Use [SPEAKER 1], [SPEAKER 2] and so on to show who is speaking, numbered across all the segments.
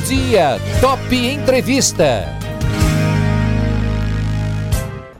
[SPEAKER 1] dia, Top Entrevista.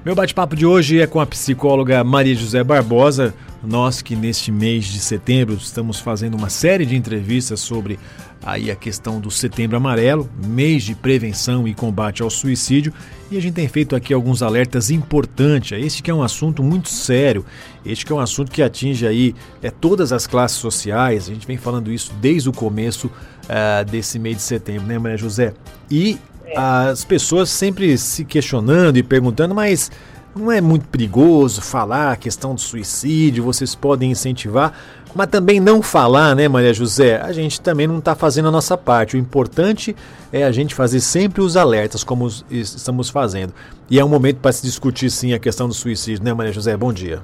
[SPEAKER 2] Meu bate-papo de hoje é com a psicóloga Maria José Barbosa. Nós que neste mês de setembro estamos fazendo uma série de entrevistas sobre aí a questão do Setembro Amarelo, mês de prevenção e combate ao suicídio, e a gente tem feito aqui alguns alertas importantes. Este que é um assunto muito sério, este que é um assunto que atinge aí é, todas as classes sociais. A gente vem falando isso desde o começo uh, desse mês de setembro, né, Maria José? E as pessoas sempre se questionando e perguntando, mas não é muito perigoso falar a questão do suicídio, vocês podem incentivar, mas também não falar, né, Maria José? A gente também não está fazendo a nossa parte. O importante é a gente fazer sempre os alertas, como estamos fazendo. E é um momento para se discutir, sim, a questão do suicídio, né, Maria José? Bom dia.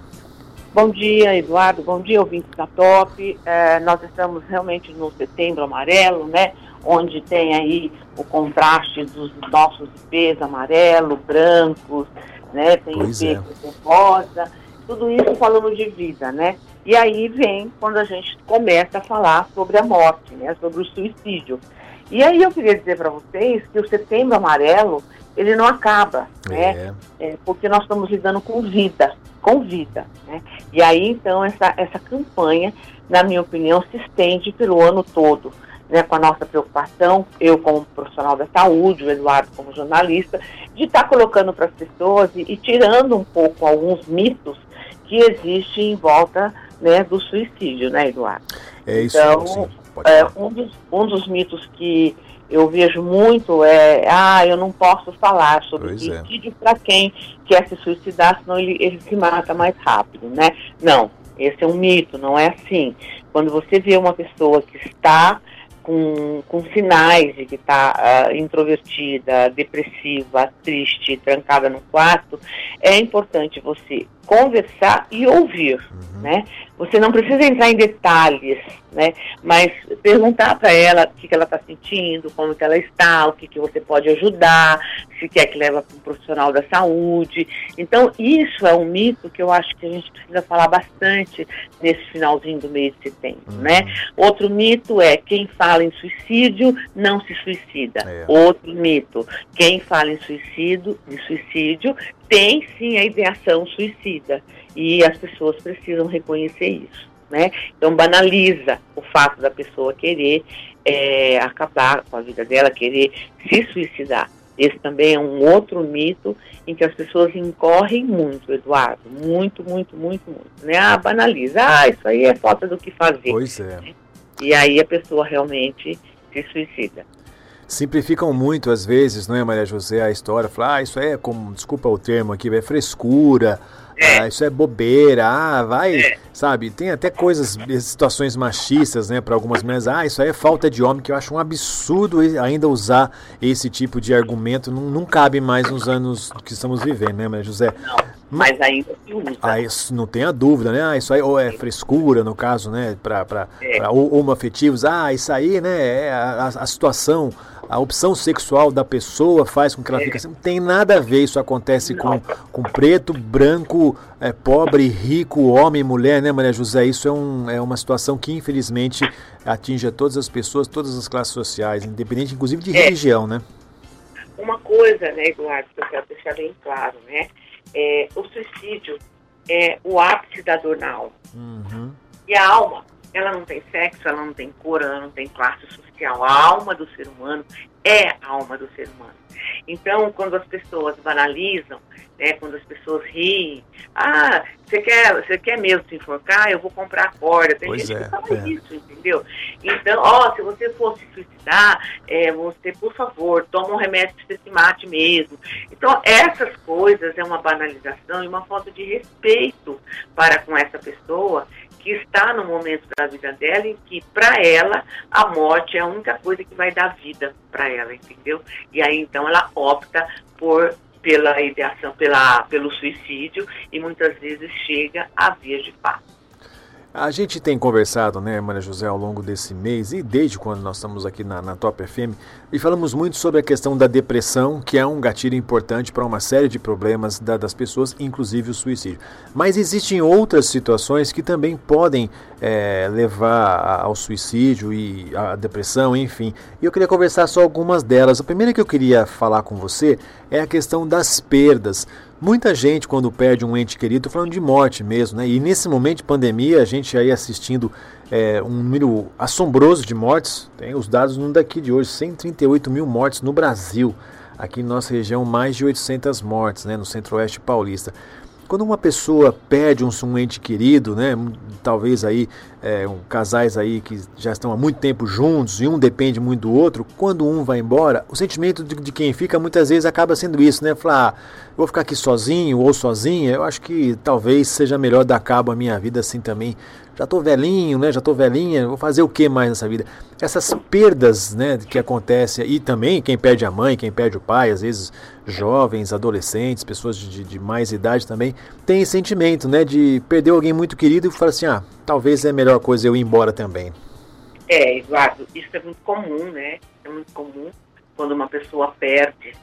[SPEAKER 3] Bom dia, Eduardo. Bom dia, ouvintes da Top. É, nós estamos realmente no setembro amarelo, né? Onde tem aí o contraste dos nossos IPs amarelo, brancos, né? Tem pois IP é. rosa, tudo isso falando de vida, né? E aí vem quando a gente começa a falar sobre a morte, né? Sobre o suicídio. E aí eu queria dizer para vocês que o setembro amarelo, ele não acaba, né? é. É, porque nós estamos lidando com vida, com vida, né? E aí, então, essa, essa campanha, na minha opinião, se estende pelo ano todo né, com a nossa preocupação, eu como profissional da saúde, o Eduardo como jornalista, de estar tá colocando para as pessoas e, e, tirando um pouco alguns mitos que existem em volta né, do suicídio, né, Eduardo?
[SPEAKER 2] É isso.
[SPEAKER 3] Então, é, um, dos, um dos mitos que eu vejo muito é, ah, eu não posso falar sobre pois é. suicídio é. para quem quer se suicidar, senão ele, ele se mata mais rápido, né? Não, esse é um mito, não é assim. Quando você vê uma pessoa que está com, com sinais de que está uh, introvertida, depressiva, triste, trancada no quarto, é importante você conversar e ouvir, uhum. né? Você não precisa entrar em detalhes, né? Mas perguntar para ela o que, que ela está sentindo, como que ela está, o que, que você pode ajudar, se quer que leva para um profissional da saúde. Então, isso é um mito que eu acho que a gente precisa falar bastante nesse finalzinho do mês de setembro, uhum. né? Outro mito é quem fala em suicídio não se suicida. É. Outro mito, quem fala em suicídio, de suicídio tem sim a ideação suicida e as pessoas precisam reconhecer isso. Né? Então banaliza o fato da pessoa querer é, acabar com a vida dela, querer se suicidar. Esse também é um outro mito em que as pessoas incorrem muito, Eduardo. Muito, muito, muito, muito. Né? Ah, banaliza. Ah, isso aí é falta do que fazer.
[SPEAKER 2] Pois é.
[SPEAKER 3] E aí a pessoa realmente se suicida
[SPEAKER 2] simplificam muito às vezes, não é, Maria José, a história, falar, ah, isso é como, desculpa o termo aqui, é frescura, é. Ah, isso é bobeira, ah, vai, é. sabe, tem até coisas, situações machistas, né, para algumas mulheres, ah, isso aí é falta de homem, que eu acho um absurdo ainda usar esse tipo de argumento, não, não cabe mais nos anos que estamos vivendo, né, Maria José?
[SPEAKER 3] Não, mas ainda se usa.
[SPEAKER 2] Ah, isso não tenha dúvida, né, ah, isso aí ou é frescura, no caso, né, para é. homoafetivos, ah, isso aí, né, é a, a situação a opção sexual da pessoa faz com que ela fique assim. Não tem nada a ver. Isso acontece com, com preto, branco, é, pobre, rico, homem, mulher, né, Maria José? Isso é, um, é uma situação que, infelizmente, atinge a todas as pessoas, todas as classes sociais, independente, inclusive, de é. religião, né?
[SPEAKER 3] Uma coisa, né, Eduardo, que eu quero deixar bem claro, né? É, o suicídio é o ápice da dor na alma. Uhum. E a alma ela não tem sexo, ela não tem cor, ela não tem classe social. A alma do ser humano é a alma do ser humano. Então, quando as pessoas banalizam, né, quando as pessoas riem, ah, você quer, você quer mesmo se enforcar? Eu vou comprar a corda. Tem
[SPEAKER 2] pois
[SPEAKER 3] gente
[SPEAKER 2] é,
[SPEAKER 3] que fala é. isso, entendeu? Então, ó, se você for se suicidar, é, você, por favor, toma um remédio que você se mate mesmo. Então, essas coisas é uma banalização e uma falta de respeito para com essa pessoa que está no momento da vida dela em que, para ela, a morte é a única coisa que vai dar vida para ela, entendeu? E aí, então, ela opta por pela ideação, pela, pelo suicídio e muitas vezes chega a vias de fato.
[SPEAKER 2] A gente tem conversado, né, Maria José, ao longo desse mês e desde quando nós estamos aqui na, na Top FM e falamos muito sobre a questão da depressão, que é um gatilho importante para uma série de problemas da, das pessoas, inclusive o suicídio. Mas existem outras situações que também podem é, levar ao suicídio e à depressão, enfim. E eu queria conversar só algumas delas. A primeira que eu queria falar com você é a questão das perdas. Muita gente, quando perde um ente querido, falando de morte mesmo, né? E nesse momento de pandemia, a gente aí assistindo é, um número assombroso de mortes. Tem os dados no daqui de hoje: 138 mil mortes no Brasil. Aqui em nossa região, mais de 800 mortes, né? No centro-oeste paulista. Quando uma pessoa perde um, um ente querido, né, talvez aí é, um, casais aí que já estão há muito tempo juntos e um depende muito do outro, quando um vai embora, o sentimento de, de quem fica muitas vezes acaba sendo isso, né? Falar, ah, vou ficar aqui sozinho ou sozinha, eu acho que talvez seja melhor dar cabo à minha vida assim também, já estou velhinho, né? Já estou velhinha, vou fazer o que mais nessa vida? Essas perdas, né, que acontecem e também quem perde a mãe, quem perde o pai, às vezes jovens, adolescentes, pessoas de, de mais idade também, tem sentimento, né, de perder alguém muito querido e falar assim, ah, talvez é a melhor coisa eu ir embora também.
[SPEAKER 3] É, Eduardo, isso é muito comum, né? É muito comum quando uma pessoa perde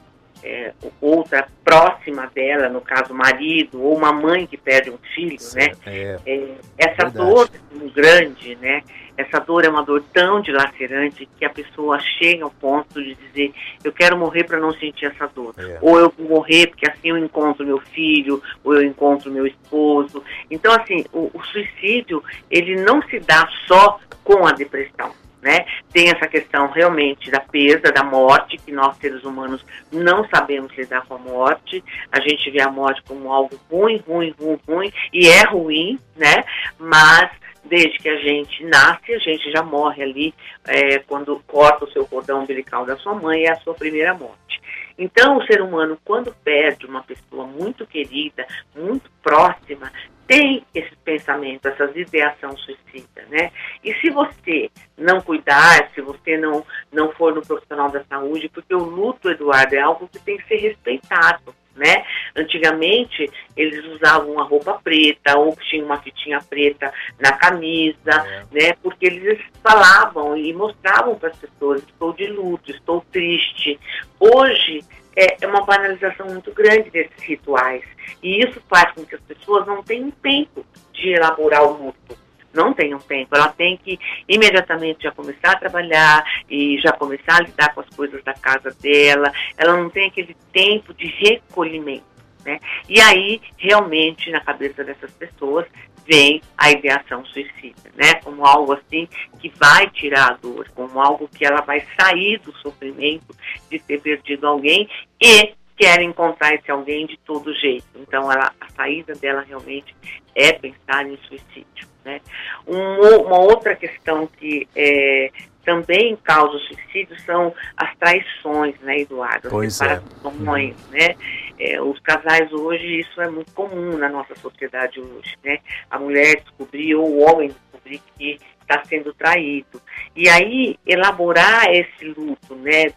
[SPEAKER 3] é, outra próxima dela, no caso marido, ou uma mãe que perde um filho, né? É, é, essa verdade. dor é muito grande, né? Essa dor é uma dor tão dilacerante que a pessoa chega ao ponto de dizer eu quero morrer para não sentir essa dor. É. Ou eu vou morrer porque assim eu encontro meu filho, ou eu encontro meu esposo. Então, assim, o, o suicídio, ele não se dá só com a depressão né? Tem essa questão realmente da perda, da morte, que nós seres humanos não sabemos lidar com a morte. A gente vê a morte como algo ruim, ruim, ruim, ruim, e é ruim, né? Mas desde que a gente nasce, a gente já morre ali é, quando corta o seu cordão umbilical da sua mãe, é a sua primeira morte. Então, o ser humano, quando perde uma pessoa muito querida, muito próxima, tem esse pensamento, essas ideação suicida, né? E se você não cuidar, se você não, não for no profissional da saúde, porque o luto, Eduardo, é algo que tem que ser respeitado, né? Antigamente, eles usavam uma roupa preta ou tinha uma fitinha preta na camisa, é. né? Porque eles falavam e mostravam para as pessoas, estou de luto, estou triste. Hoje, é, é uma banalização muito grande desses rituais. E isso faz com que as pessoas não tenham tempo de elaborar o luto. Não tenham tempo. Ela tem que imediatamente já começar a trabalhar e já começar a lidar com as coisas da casa dela. Ela não tem aquele tempo de recolhimento. Né? E aí, realmente, na cabeça dessas pessoas, vem a ideação suicida, né? Como algo assim que vai tirar a dor, como algo que ela vai sair do sofrimento de ter perdido alguém e quer encontrar esse alguém de todo jeito. Então, ela, a saída dela realmente é pensar em suicídio. Né? Um, uma outra questão que é, também causa suicídio são as traições, né, Eduardo?
[SPEAKER 2] Pois
[SPEAKER 3] as separações, é. né? É, os casais hoje, isso é muito comum na nossa sociedade hoje, né? A mulher descobrir ou o homem descobrir que está sendo traído. E aí, elaborar esse luto, né,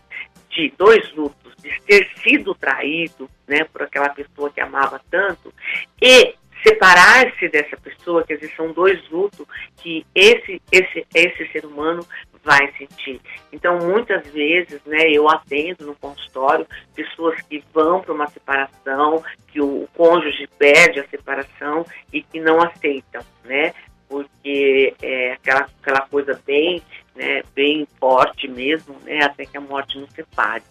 [SPEAKER 3] de dois lutos, de ter sido traído, né, por aquela pessoa que amava tanto, e separar-se dessa pessoa, quer dizer, são dois lutos que esse, esse, esse ser humano vai sentir. Então, muitas vezes, né, eu atendo no consultório pessoas que vão para uma separação, que o cônjuge perde a separação e que não aceitam, né? Porque é aquela, aquela coisa bem, né, bem forte mesmo, né, até que a morte nos separe.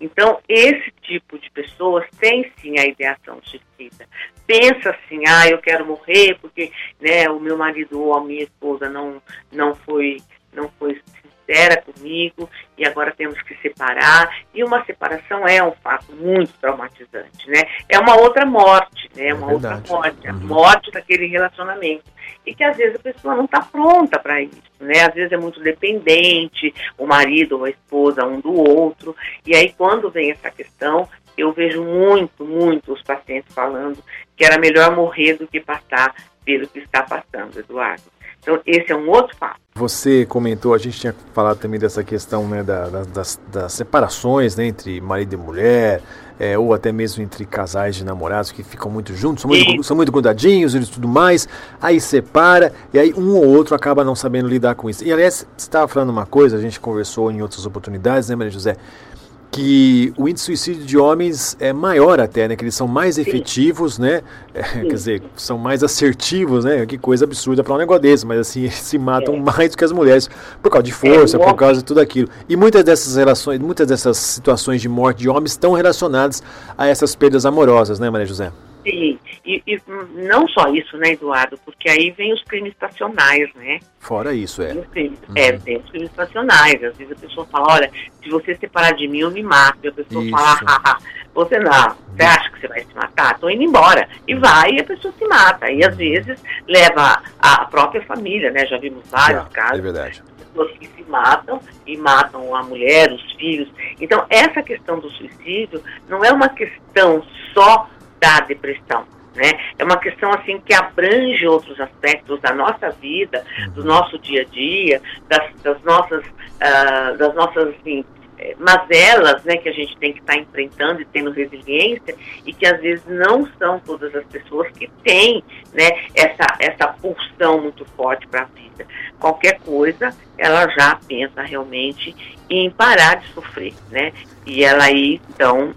[SPEAKER 3] Então, esse tipo de pessoas tem sim a ideação suicida. Pensa assim, ah, eu quero morrer porque né, o meu marido ou a minha esposa não, não foi não foi sincera comigo e agora temos que separar. E uma separação é um fato muito traumatizante, né? É uma outra morte, né? É uma é outra morte, uhum. a morte daquele relacionamento. E que às vezes a pessoa não está pronta para isso, né? Às vezes é muito dependente, o marido ou a esposa um do outro. E aí quando vem essa questão, eu vejo muito, muito os pacientes falando que era melhor morrer do que passar pelo que está passando, Eduardo. Então, esse é um outro fato.
[SPEAKER 2] Você comentou, a gente tinha falado também dessa questão né, da, da, das, das, separações né, entre marido e mulher, é, ou até mesmo entre casais de namorados que ficam muito juntos, são muito, são muito grudadinhos e tudo mais, aí separa, e aí um ou outro acaba não sabendo lidar com isso. E aliás, você estava falando uma coisa, a gente conversou em outras oportunidades, né, Maria José? Que o índice de suicídio de homens é maior até, né? Que eles são mais efetivos, né? É, quer dizer, são mais assertivos, né? Que coisa absurda para um negócio desse, mas assim, eles se matam é. mais do que as mulheres por causa de é, força, é, por causa de tudo aquilo. E muitas dessas relações, muitas dessas situações de morte de homens estão relacionadas a essas perdas amorosas, né, Maria José?
[SPEAKER 3] Sim, e, e, não só isso, né, Eduardo? Porque aí vem os crimes passionais, né?
[SPEAKER 2] Fora isso, é.
[SPEAKER 3] Crimes, uhum. É, tem os crimes passionais. Às vezes a pessoa fala, olha, se você separar de mim, eu me mato. E a pessoa isso. fala, haha, você não, você acha que você vai se matar? Estou indo embora. E vai e a pessoa se mata. E às vezes leva a própria família, né? Já vimos vários casos.
[SPEAKER 2] É verdade
[SPEAKER 3] pessoas que se matam e matam a mulher, os filhos. Então, essa questão do suicídio não é uma questão só da depressão. Né? É uma questão assim que abrange outros aspectos da nossa vida, do uhum. nosso dia a dia, das, das nossas, uh, das nossas assim, eh, mazelas né, que a gente tem que estar tá enfrentando e tendo resiliência e que às vezes não são todas as pessoas que têm né, essa, essa pulsão muito forte para a vida. Qualquer coisa, ela já pensa realmente em parar de sofrer, né? E ela aí, então,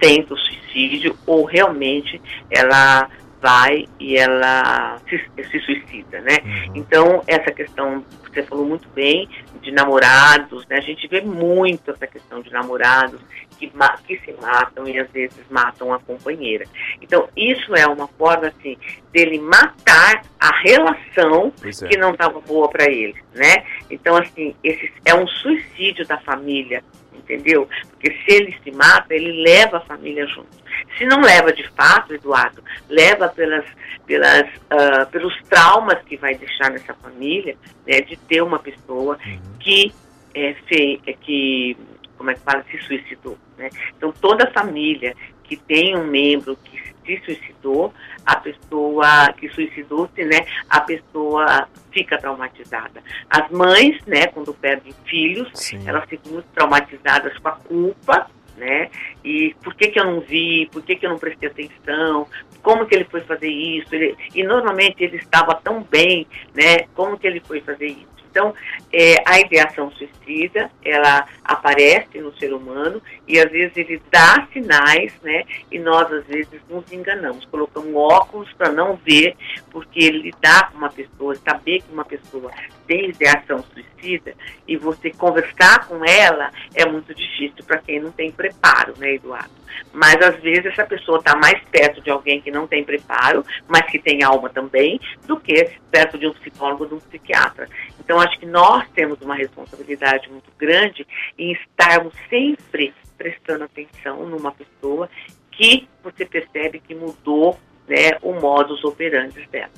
[SPEAKER 3] tenta o suicídio ou realmente ela vai e ela se, se suicida, né? Uhum. Então, essa questão, você falou muito bem, de namorados, né? A gente vê muito essa questão de namorados que, que se matam e às vezes matam a companheira. Então, isso é uma forma, assim, dele matar a relação é. que não estava boa para ele, né? Então, assim, esse é um suicídio da família, entendeu? Porque se ele se mata, ele leva a família junto. Se não leva de fato, Eduardo, leva pelas, pelas, uh, pelos traumas que vai deixar nessa família, né, de ter uma pessoa uhum. que é, é, que como é que fala, se suicidou. Né? Então toda família que tem um membro que se suicidou, a pessoa que suicidou-se, né, a pessoa fica traumatizada. As mães, né, quando perdem filhos, Sim. elas ficam muito traumatizadas com a culpa, né? E por que, que eu não vi? Por que, que eu não prestei atenção? Como que ele foi fazer isso? Ele, e normalmente ele estava tão bem, né? Como que ele foi fazer isso? Então, é, a ideação suicida, ela aparece no ser humano e às vezes ele dá sinais, né? E nós às vezes nos enganamos, colocamos óculos para não ver, porque lidar com uma pessoa, saber que uma pessoa tem ideação suicida e você conversar com ela é muito difícil para quem não tem preparo, né, Eduardo? Mas às vezes essa pessoa está mais perto de alguém que não tem preparo, mas que tem alma também, do que perto de um psicólogo ou de um psiquiatra. Acho que nós temos uma responsabilidade muito grande em estarmos sempre prestando atenção numa pessoa que você percebe que mudou né, o modus operandi dela.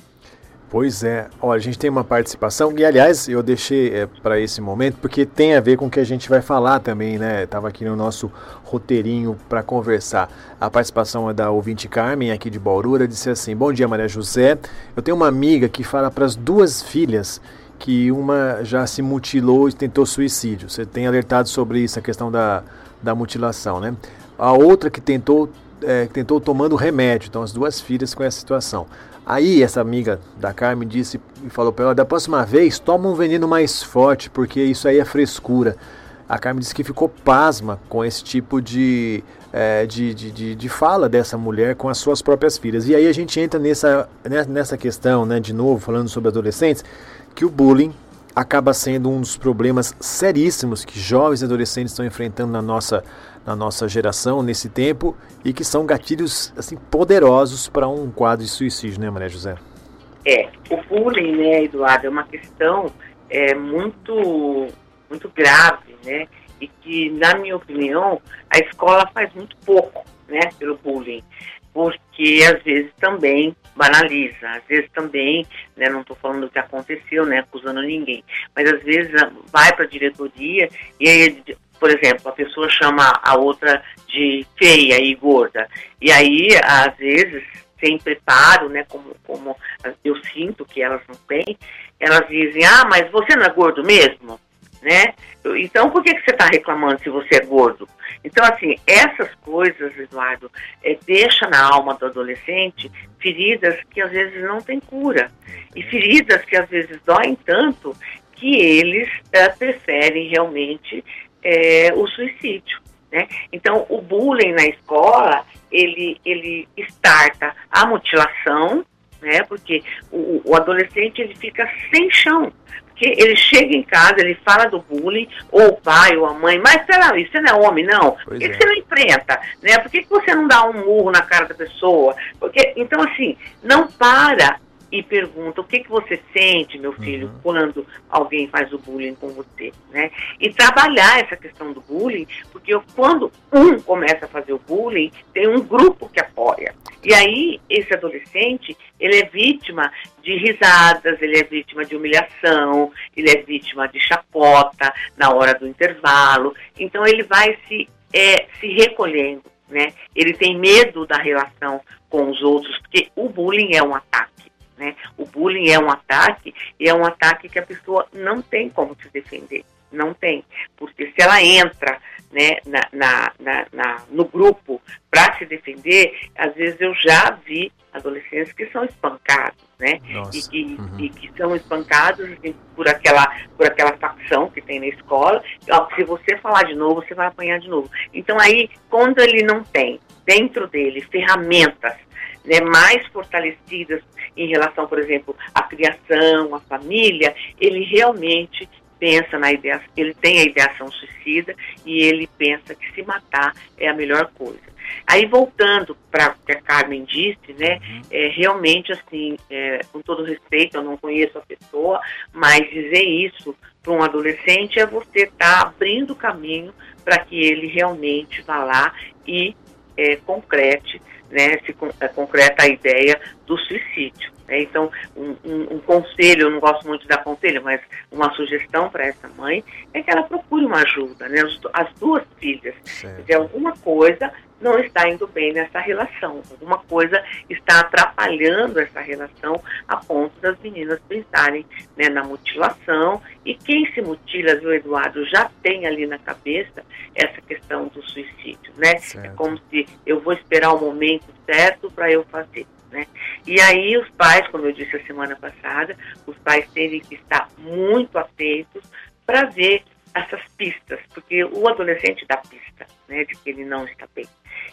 [SPEAKER 2] Pois é, olha, a gente tem uma participação e aliás eu deixei é, para esse momento porque tem a ver com o que a gente vai falar também, né? Tava aqui no nosso roteirinho para conversar. A participação é da ouvinte Carmen aqui de Bauru, ela disse assim: "Bom dia, Maria José. Eu tenho uma amiga que fala para as duas filhas que uma já se mutilou e tentou suicídio. Você tem alertado sobre isso, a questão da, da mutilação, né? A outra que tentou é, tentou tomando remédio, então as duas filhas com essa situação. Aí essa amiga da Carmen disse e falou para ela: da próxima vez, toma um veneno mais forte, porque isso aí é frescura. A Carmen disse que ficou pasma com esse tipo de, é, de, de, de, de, fala dessa mulher com as suas próprias filhas. E aí a gente entra nessa, né, nessa questão, né, de novo, falando sobre adolescentes, que o bullying acaba sendo um dos problemas seríssimos que jovens e adolescentes estão enfrentando na nossa na nossa geração nesse tempo e que são gatilhos assim poderosos para um quadro de suicídio, né, Maria José?
[SPEAKER 3] É, o bullying, né, Eduardo, é uma questão é, muito muito grave, né, e que, na minha opinião, a escola faz muito pouco, né, pelo bullying, porque às vezes também banaliza, às vezes também, né, não estou falando do que aconteceu, né, acusando ninguém, mas às vezes vai para a diretoria e aí por exemplo, a pessoa chama a outra de feia e gorda. E aí, às vezes, sem preparo, né, como, como eu sinto que elas não têm, elas dizem, ah, mas você não é gordo mesmo? Né? Então, por que, que você está reclamando se você é gordo? Então, assim, essas coisas, Eduardo, é, deixa na alma do adolescente feridas que às vezes não têm cura. E feridas que às vezes doem tanto que eles é, preferem realmente é, o suicídio. Né? Então, o bullying na escola, ele, ele starta a mutilação, né? porque o, o adolescente ele fica sem chão. Porque ele chega em casa, ele fala do bullying, ou o pai, ou a mãe, mas peraí, você não é homem, não? Por que, é. que, você não enfrenta? Né? Por que, que você não dá um murro na cara da pessoa? Porque, então, assim, não para e pergunta o que, que você sente, meu filho, uhum. quando alguém faz o bullying com você, né? E trabalhar essa questão do bullying, porque quando um começa a fazer o bullying, tem um grupo que apoia. E aí, esse adolescente, ele é vítima de risadas, ele é vítima de humilhação, ele é vítima de chapota na hora do intervalo. Então, ele vai se, é, se recolhendo, né? Ele tem medo da relação com os outros, porque o bullying é um ataque. Né? O bullying é um ataque e é um ataque que a pessoa não tem como se defender. Não tem. Porque se ela entra né, na, na, na, na no grupo para se defender, às vezes eu já vi adolescentes que são espancados, né? E que, uhum. e que, são espancados assim, por, aquela, por aquela facção que tem na escola. Ó, se você falar de novo, você vai apanhar de novo. Então aí, quando ele não tem dentro dele ferramentas né, mais fortalecidas em relação, por exemplo, à criação, à família, ele realmente pensa na ideia, ele tem a ideação suicida e ele pensa que se matar é a melhor coisa. Aí voltando para o que a Carmen disse, né, uhum. é, realmente assim, é, com todo respeito, eu não conheço a pessoa, mas dizer isso para um adolescente é você estar tá abrindo caminho para que ele realmente vá lá e é, concrete né, se é, concreta a ideia do suicídio. Né? Então, um, um, um, conselho, eu não gosto muito da conselho, mas uma sugestão para essa mãe é que ela procure uma ajuda, né? As, as duas filhas. Se alguma coisa não está indo bem nessa relação, alguma coisa está atrapalhando essa relação a ponto das meninas pensarem né, na mutilação e quem se mutila, viu, Eduardo, já tem ali na cabeça essa questão do suicídio, né? Certo. É como se eu vou esperar o momento certo para eu fazer. Né? E aí os pais, como eu disse a semana passada, os pais têm que estar muito atentos para ver essas pistas, porque o adolescente dá pista, né, de que ele não está bem.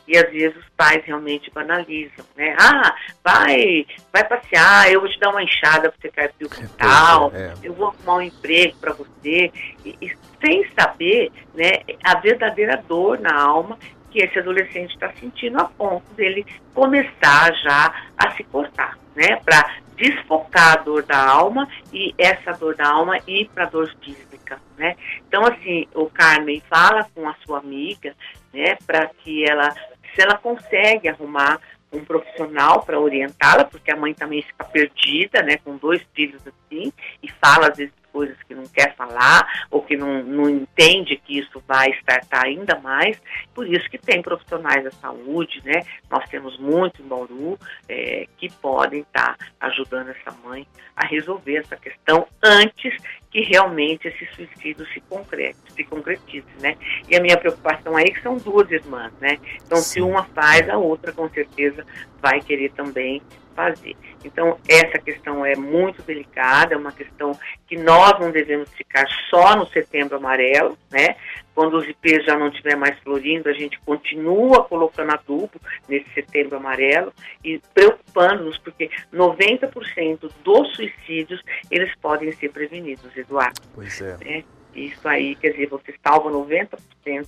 [SPEAKER 3] E às vezes os pais realmente banalizam, né? Ah, vai, vai passear, eu vou te dar uma enxada para você cair pro quintal, é, é. eu vou arrumar um emprego para você, e, e, sem saber, né, a verdadeira dor na alma que esse adolescente está sentindo a ponto dele começar já a se cortar, né? Para desfocar a dor da alma e essa dor da alma ir para a dor física, né? Então, assim, o Carmen fala com a sua amiga, né? Para que ela, se ela consegue arrumar um profissional para orientá-la, porque a mãe também fica perdida, né, com dois filhos assim, e fala às vezes coisas que não quer falar ou que não, não entende que isso vai estartar ainda mais. Por isso que tem profissionais da saúde, né? Nós temos muito em Bauru é, que podem estar tá ajudando essa mãe a resolver essa questão antes que realmente esse suicídio se concrete, se concretize, né? E a minha preocupação aí é que são duas irmãs, né? Então, Sim. se uma faz, a outra com certeza vai querer também fazer. Então, essa questão é muito delicada, é uma questão que nós não devemos ficar só no setembro amarelo, né? Quando os IPs já não estiver mais florindo, a gente continua colocando adubo nesse setembro amarelo e preocupando-nos, porque 90% dos suicídios, eles podem ser prevenidos, Eduardo.
[SPEAKER 2] Pois é.
[SPEAKER 3] Né? Isso aí, quer dizer, você salva 90%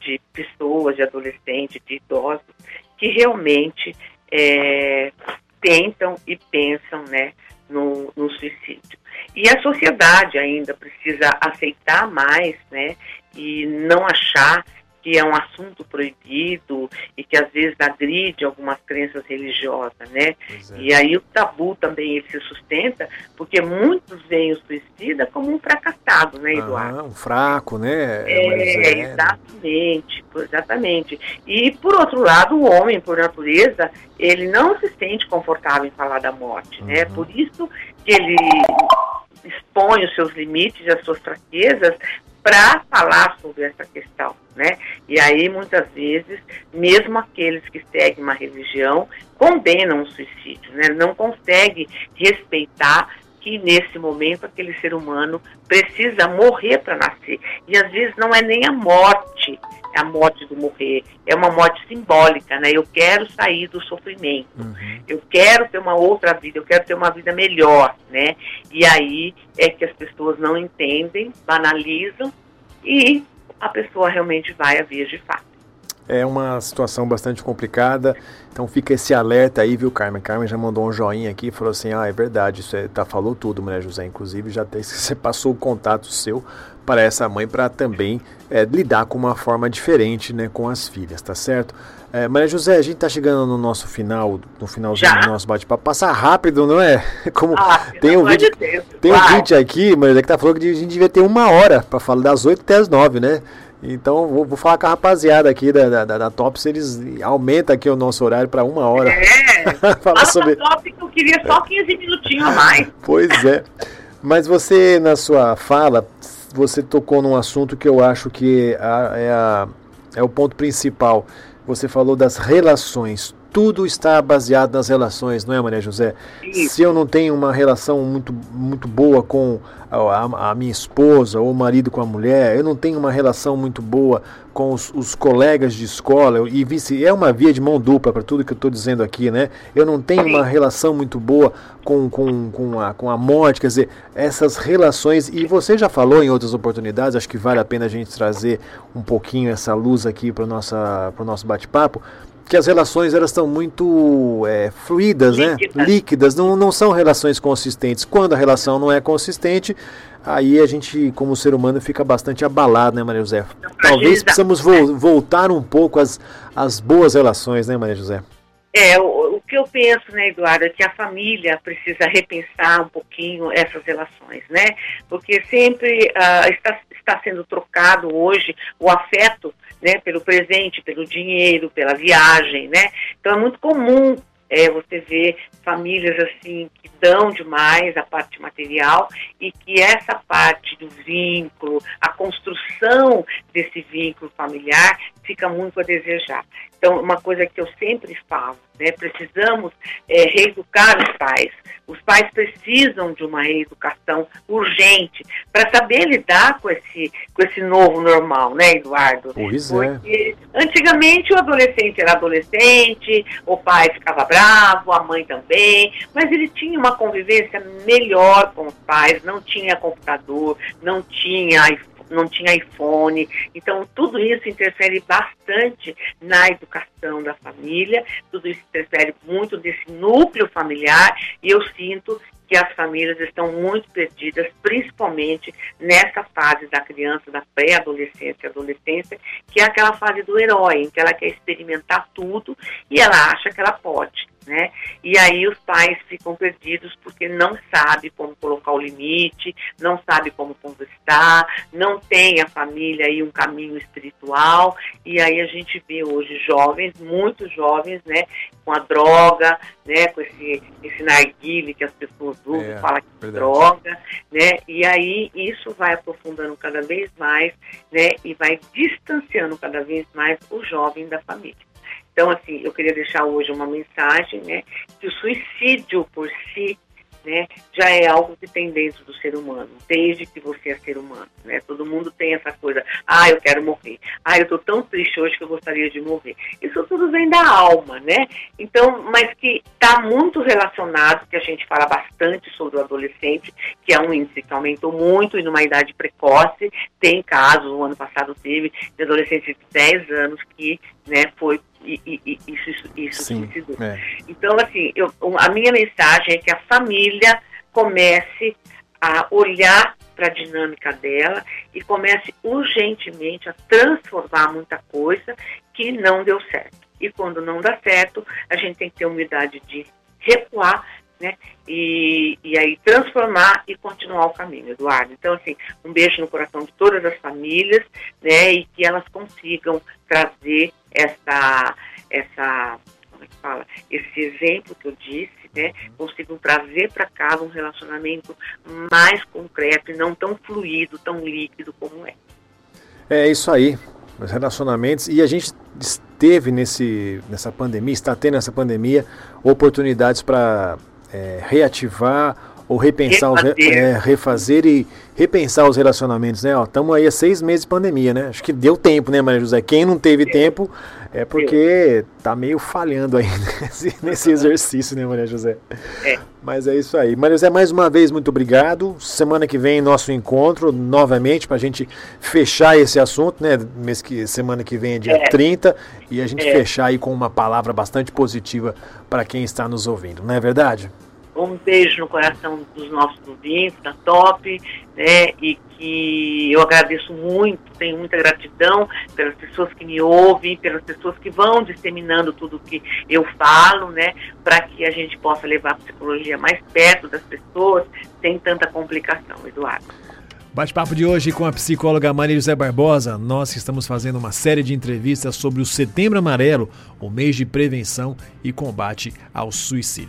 [SPEAKER 3] de pessoas, de adolescentes, de idosos, que realmente é, tentam e pensam né, no, no, suicídio. E a sociedade ainda precisa aceitar mais né, e não achar que é um assunto proibido e que às vezes agride algumas crenças religiosas, né? É. E aí o tabu também ele se sustenta, porque muitos veem o suicida como um fracassado, né, Eduardo?
[SPEAKER 2] Ah, um fraco, né?
[SPEAKER 3] É, exatamente, exatamente. E por outro lado, o homem, por natureza, ele não se sente confortável em falar da morte, né? uhum. né? Por isso que ele expõe os seus limites e as suas fraquezas para falar sobre essa questão, né? E aí muitas vezes, mesmo aqueles que seguem uma religião condenam o suicídio, né? Não consegue respeitar que nesse momento aquele ser humano precisa morrer para nascer. E às vezes não é nem a morte, é a morte do morrer, é uma morte simbólica, né? Eu quero sair do sofrimento, uhum. eu quero ter uma outra vida, eu quero ter uma vida melhor, né? E aí é que as pessoas não entendem, banalizam e a pessoa realmente vai a vias de fato.
[SPEAKER 2] É uma situação bastante complicada, então fica esse alerta aí, viu, Carmen? Carmen já mandou um joinha aqui e falou assim: ah, é verdade, isso é, tá, falou tudo, mulher José. Inclusive, já até você passou o contato seu para essa mãe para também é, lidar com uma forma diferente né, com as filhas, tá certo? É, Maria José, a gente está chegando no nosso final, no finalzinho Já? do nosso bate-papo. Passa rápido, não é? Como ah, tem um vídeo, de tem um vídeo aqui, Maria, que tá falando que a gente devia ter uma hora para falar das 8 até as 9, né? Então vou, vou, falar com a rapaziada aqui da, da, da Tops, eles aumentam aqui o nosso horário para uma hora.
[SPEAKER 3] É, fala sobre... Top que eu queria só 15 minutinhos a mais.
[SPEAKER 2] Pois é. Mas você, na sua fala, você tocou num assunto que eu acho que é, a, é o ponto principal. Você falou das relações. Tudo está baseado nas relações, não é, Maria José? Isso. Se eu não tenho uma relação muito, muito boa com a, a, minha esposa ou o marido com a mulher, eu não tenho uma relação muito boa com os, os colegas de escola e vice é uma via de mão dupla para tudo que eu estou dizendo aqui, né? Eu não tenho uma relação muito boa com, com, com, a, com a morte, quer dizer, essas relações, e você já falou em outras oportunidades, acho que vale a pena a gente trazer um pouquinho essa luz aqui para o nosso bate-papo, que as relações elas estão muito é, fluídas, né? líquidas, não, não são relações consistentes. Quando a relação não é consistente, aí a gente, como ser humano, fica bastante abalado, né, Maria José? Talvez precisamos vo voltar um pouco às, às boas relações, né, Maria José?
[SPEAKER 3] É, o, o, que eu penso, né, Eduardo, é que a família precisa repensar um pouquinho essas relações, né? Porque sempre uh, está, está sendo trocado hoje o afeto, né, pelo presente, pelo dinheiro, pela viagem, né? Então é muito comum é, você vê famílias assim que dão demais a parte material e que essa parte do vínculo, a construção desse vínculo familiar fica muito a desejar. Então, uma coisa que eu sempre falo, né, precisamos é, reeducar os pais. Os pais precisam de uma reeducação urgente para saber lidar com esse, com esse novo normal, né, Eduardo?
[SPEAKER 2] Pois é. Porque
[SPEAKER 3] é. antigamente o adolescente era adolescente, o pai ficava bravo, a mãe também, mas ele tinha uma convivência melhor com os pais, não tinha computador, não tinha não tinha iPhone. Então, tudo isso interfere bastante na educação da família, tudo isso interfere muito desse núcleo familiar, e eu sinto que as famílias estão muito perdidas, principalmente nessa fase da criança, da pré-adolescência e adolescência, que é aquela fase do herói, em que ela quer experimentar tudo e ela acha que ela pode né? E aí os pais ficam perdidos porque não sabe como colocar o limite, não sabe como conversar, não tem a família aí um caminho espiritual, e aí a gente vê hoje jovens, muitos jovens, né, com a droga, né, com esse, esse narguile que as pessoas usam, é, fala que é droga, né, e aí isso vai aprofundando cada vez mais, né, e vai distanciando cada vez mais o jovem da família. Então, assim, eu queria deixar hoje uma mensagem, né, que o suicídio por si né, já é algo que tem dentro do ser humano, desde que você é ser humano, né? Todo mundo tem essa coisa, ah, eu quero morrer, ah, eu estou tão triste hoje que eu gostaria de morrer. Isso tudo vem da alma, né? Então, mas que está muito relacionado, que a gente fala bastante sobre o adolescente, que é um índice que aumentou muito e numa idade precoce, tem casos, o ano passado teve, de adolescente de 10 anos que né, foi e, e, isso, isso, isso Sim, é. Então, assim, eu, a minha mensagem é que a família comece a olhar para a dinâmica dela e comece urgentemente a transformar muita coisa que não deu certo. E quando não dá certo, a gente tem que ter humildade de recuar, né? E, e aí transformar e continuar o caminho, Eduardo. Então, assim, um beijo no coração de todas as famílias, né? E que elas consigam trazer essa, essa, como é que fala? Esse exemplo que eu disse, né? Consigam trazer para casa um relacionamento mais concreto e não tão fluido, tão líquido como é.
[SPEAKER 2] É isso aí, os relacionamentos. E a gente teve nesse, nessa pandemia, está tendo nessa pandemia, oportunidades para é, reativar ou repensar refazer. Os, é, refazer e repensar os relacionamentos, né? Estamos aí há seis meses de pandemia, né? Acho que deu tempo, né, Maria José? Quem não teve tempo é porque tá meio falhando aí nesse, nesse exercício, né, Maria José? É. Mas é isso aí. Maria José, mais uma vez, muito obrigado. Semana que vem, nosso encontro novamente para a gente fechar esse assunto, né? Mês que, semana que vem é dia é. 30 e a gente é. fechar aí com uma palavra bastante positiva para quem está nos ouvindo, não é verdade?
[SPEAKER 3] Um beijo no coração dos nossos ouvintes, da Top, né, e que eu agradeço muito, tenho muita gratidão pelas pessoas que me ouvem, pelas pessoas que vão disseminando tudo que eu falo, né, para que a gente possa levar a psicologia mais perto das pessoas, sem tanta complicação, Eduardo.
[SPEAKER 2] Bate-papo de hoje com a psicóloga Maria José Barbosa. Nós estamos fazendo uma série de entrevistas sobre o Setembro Amarelo, o mês de prevenção e combate ao suicídio.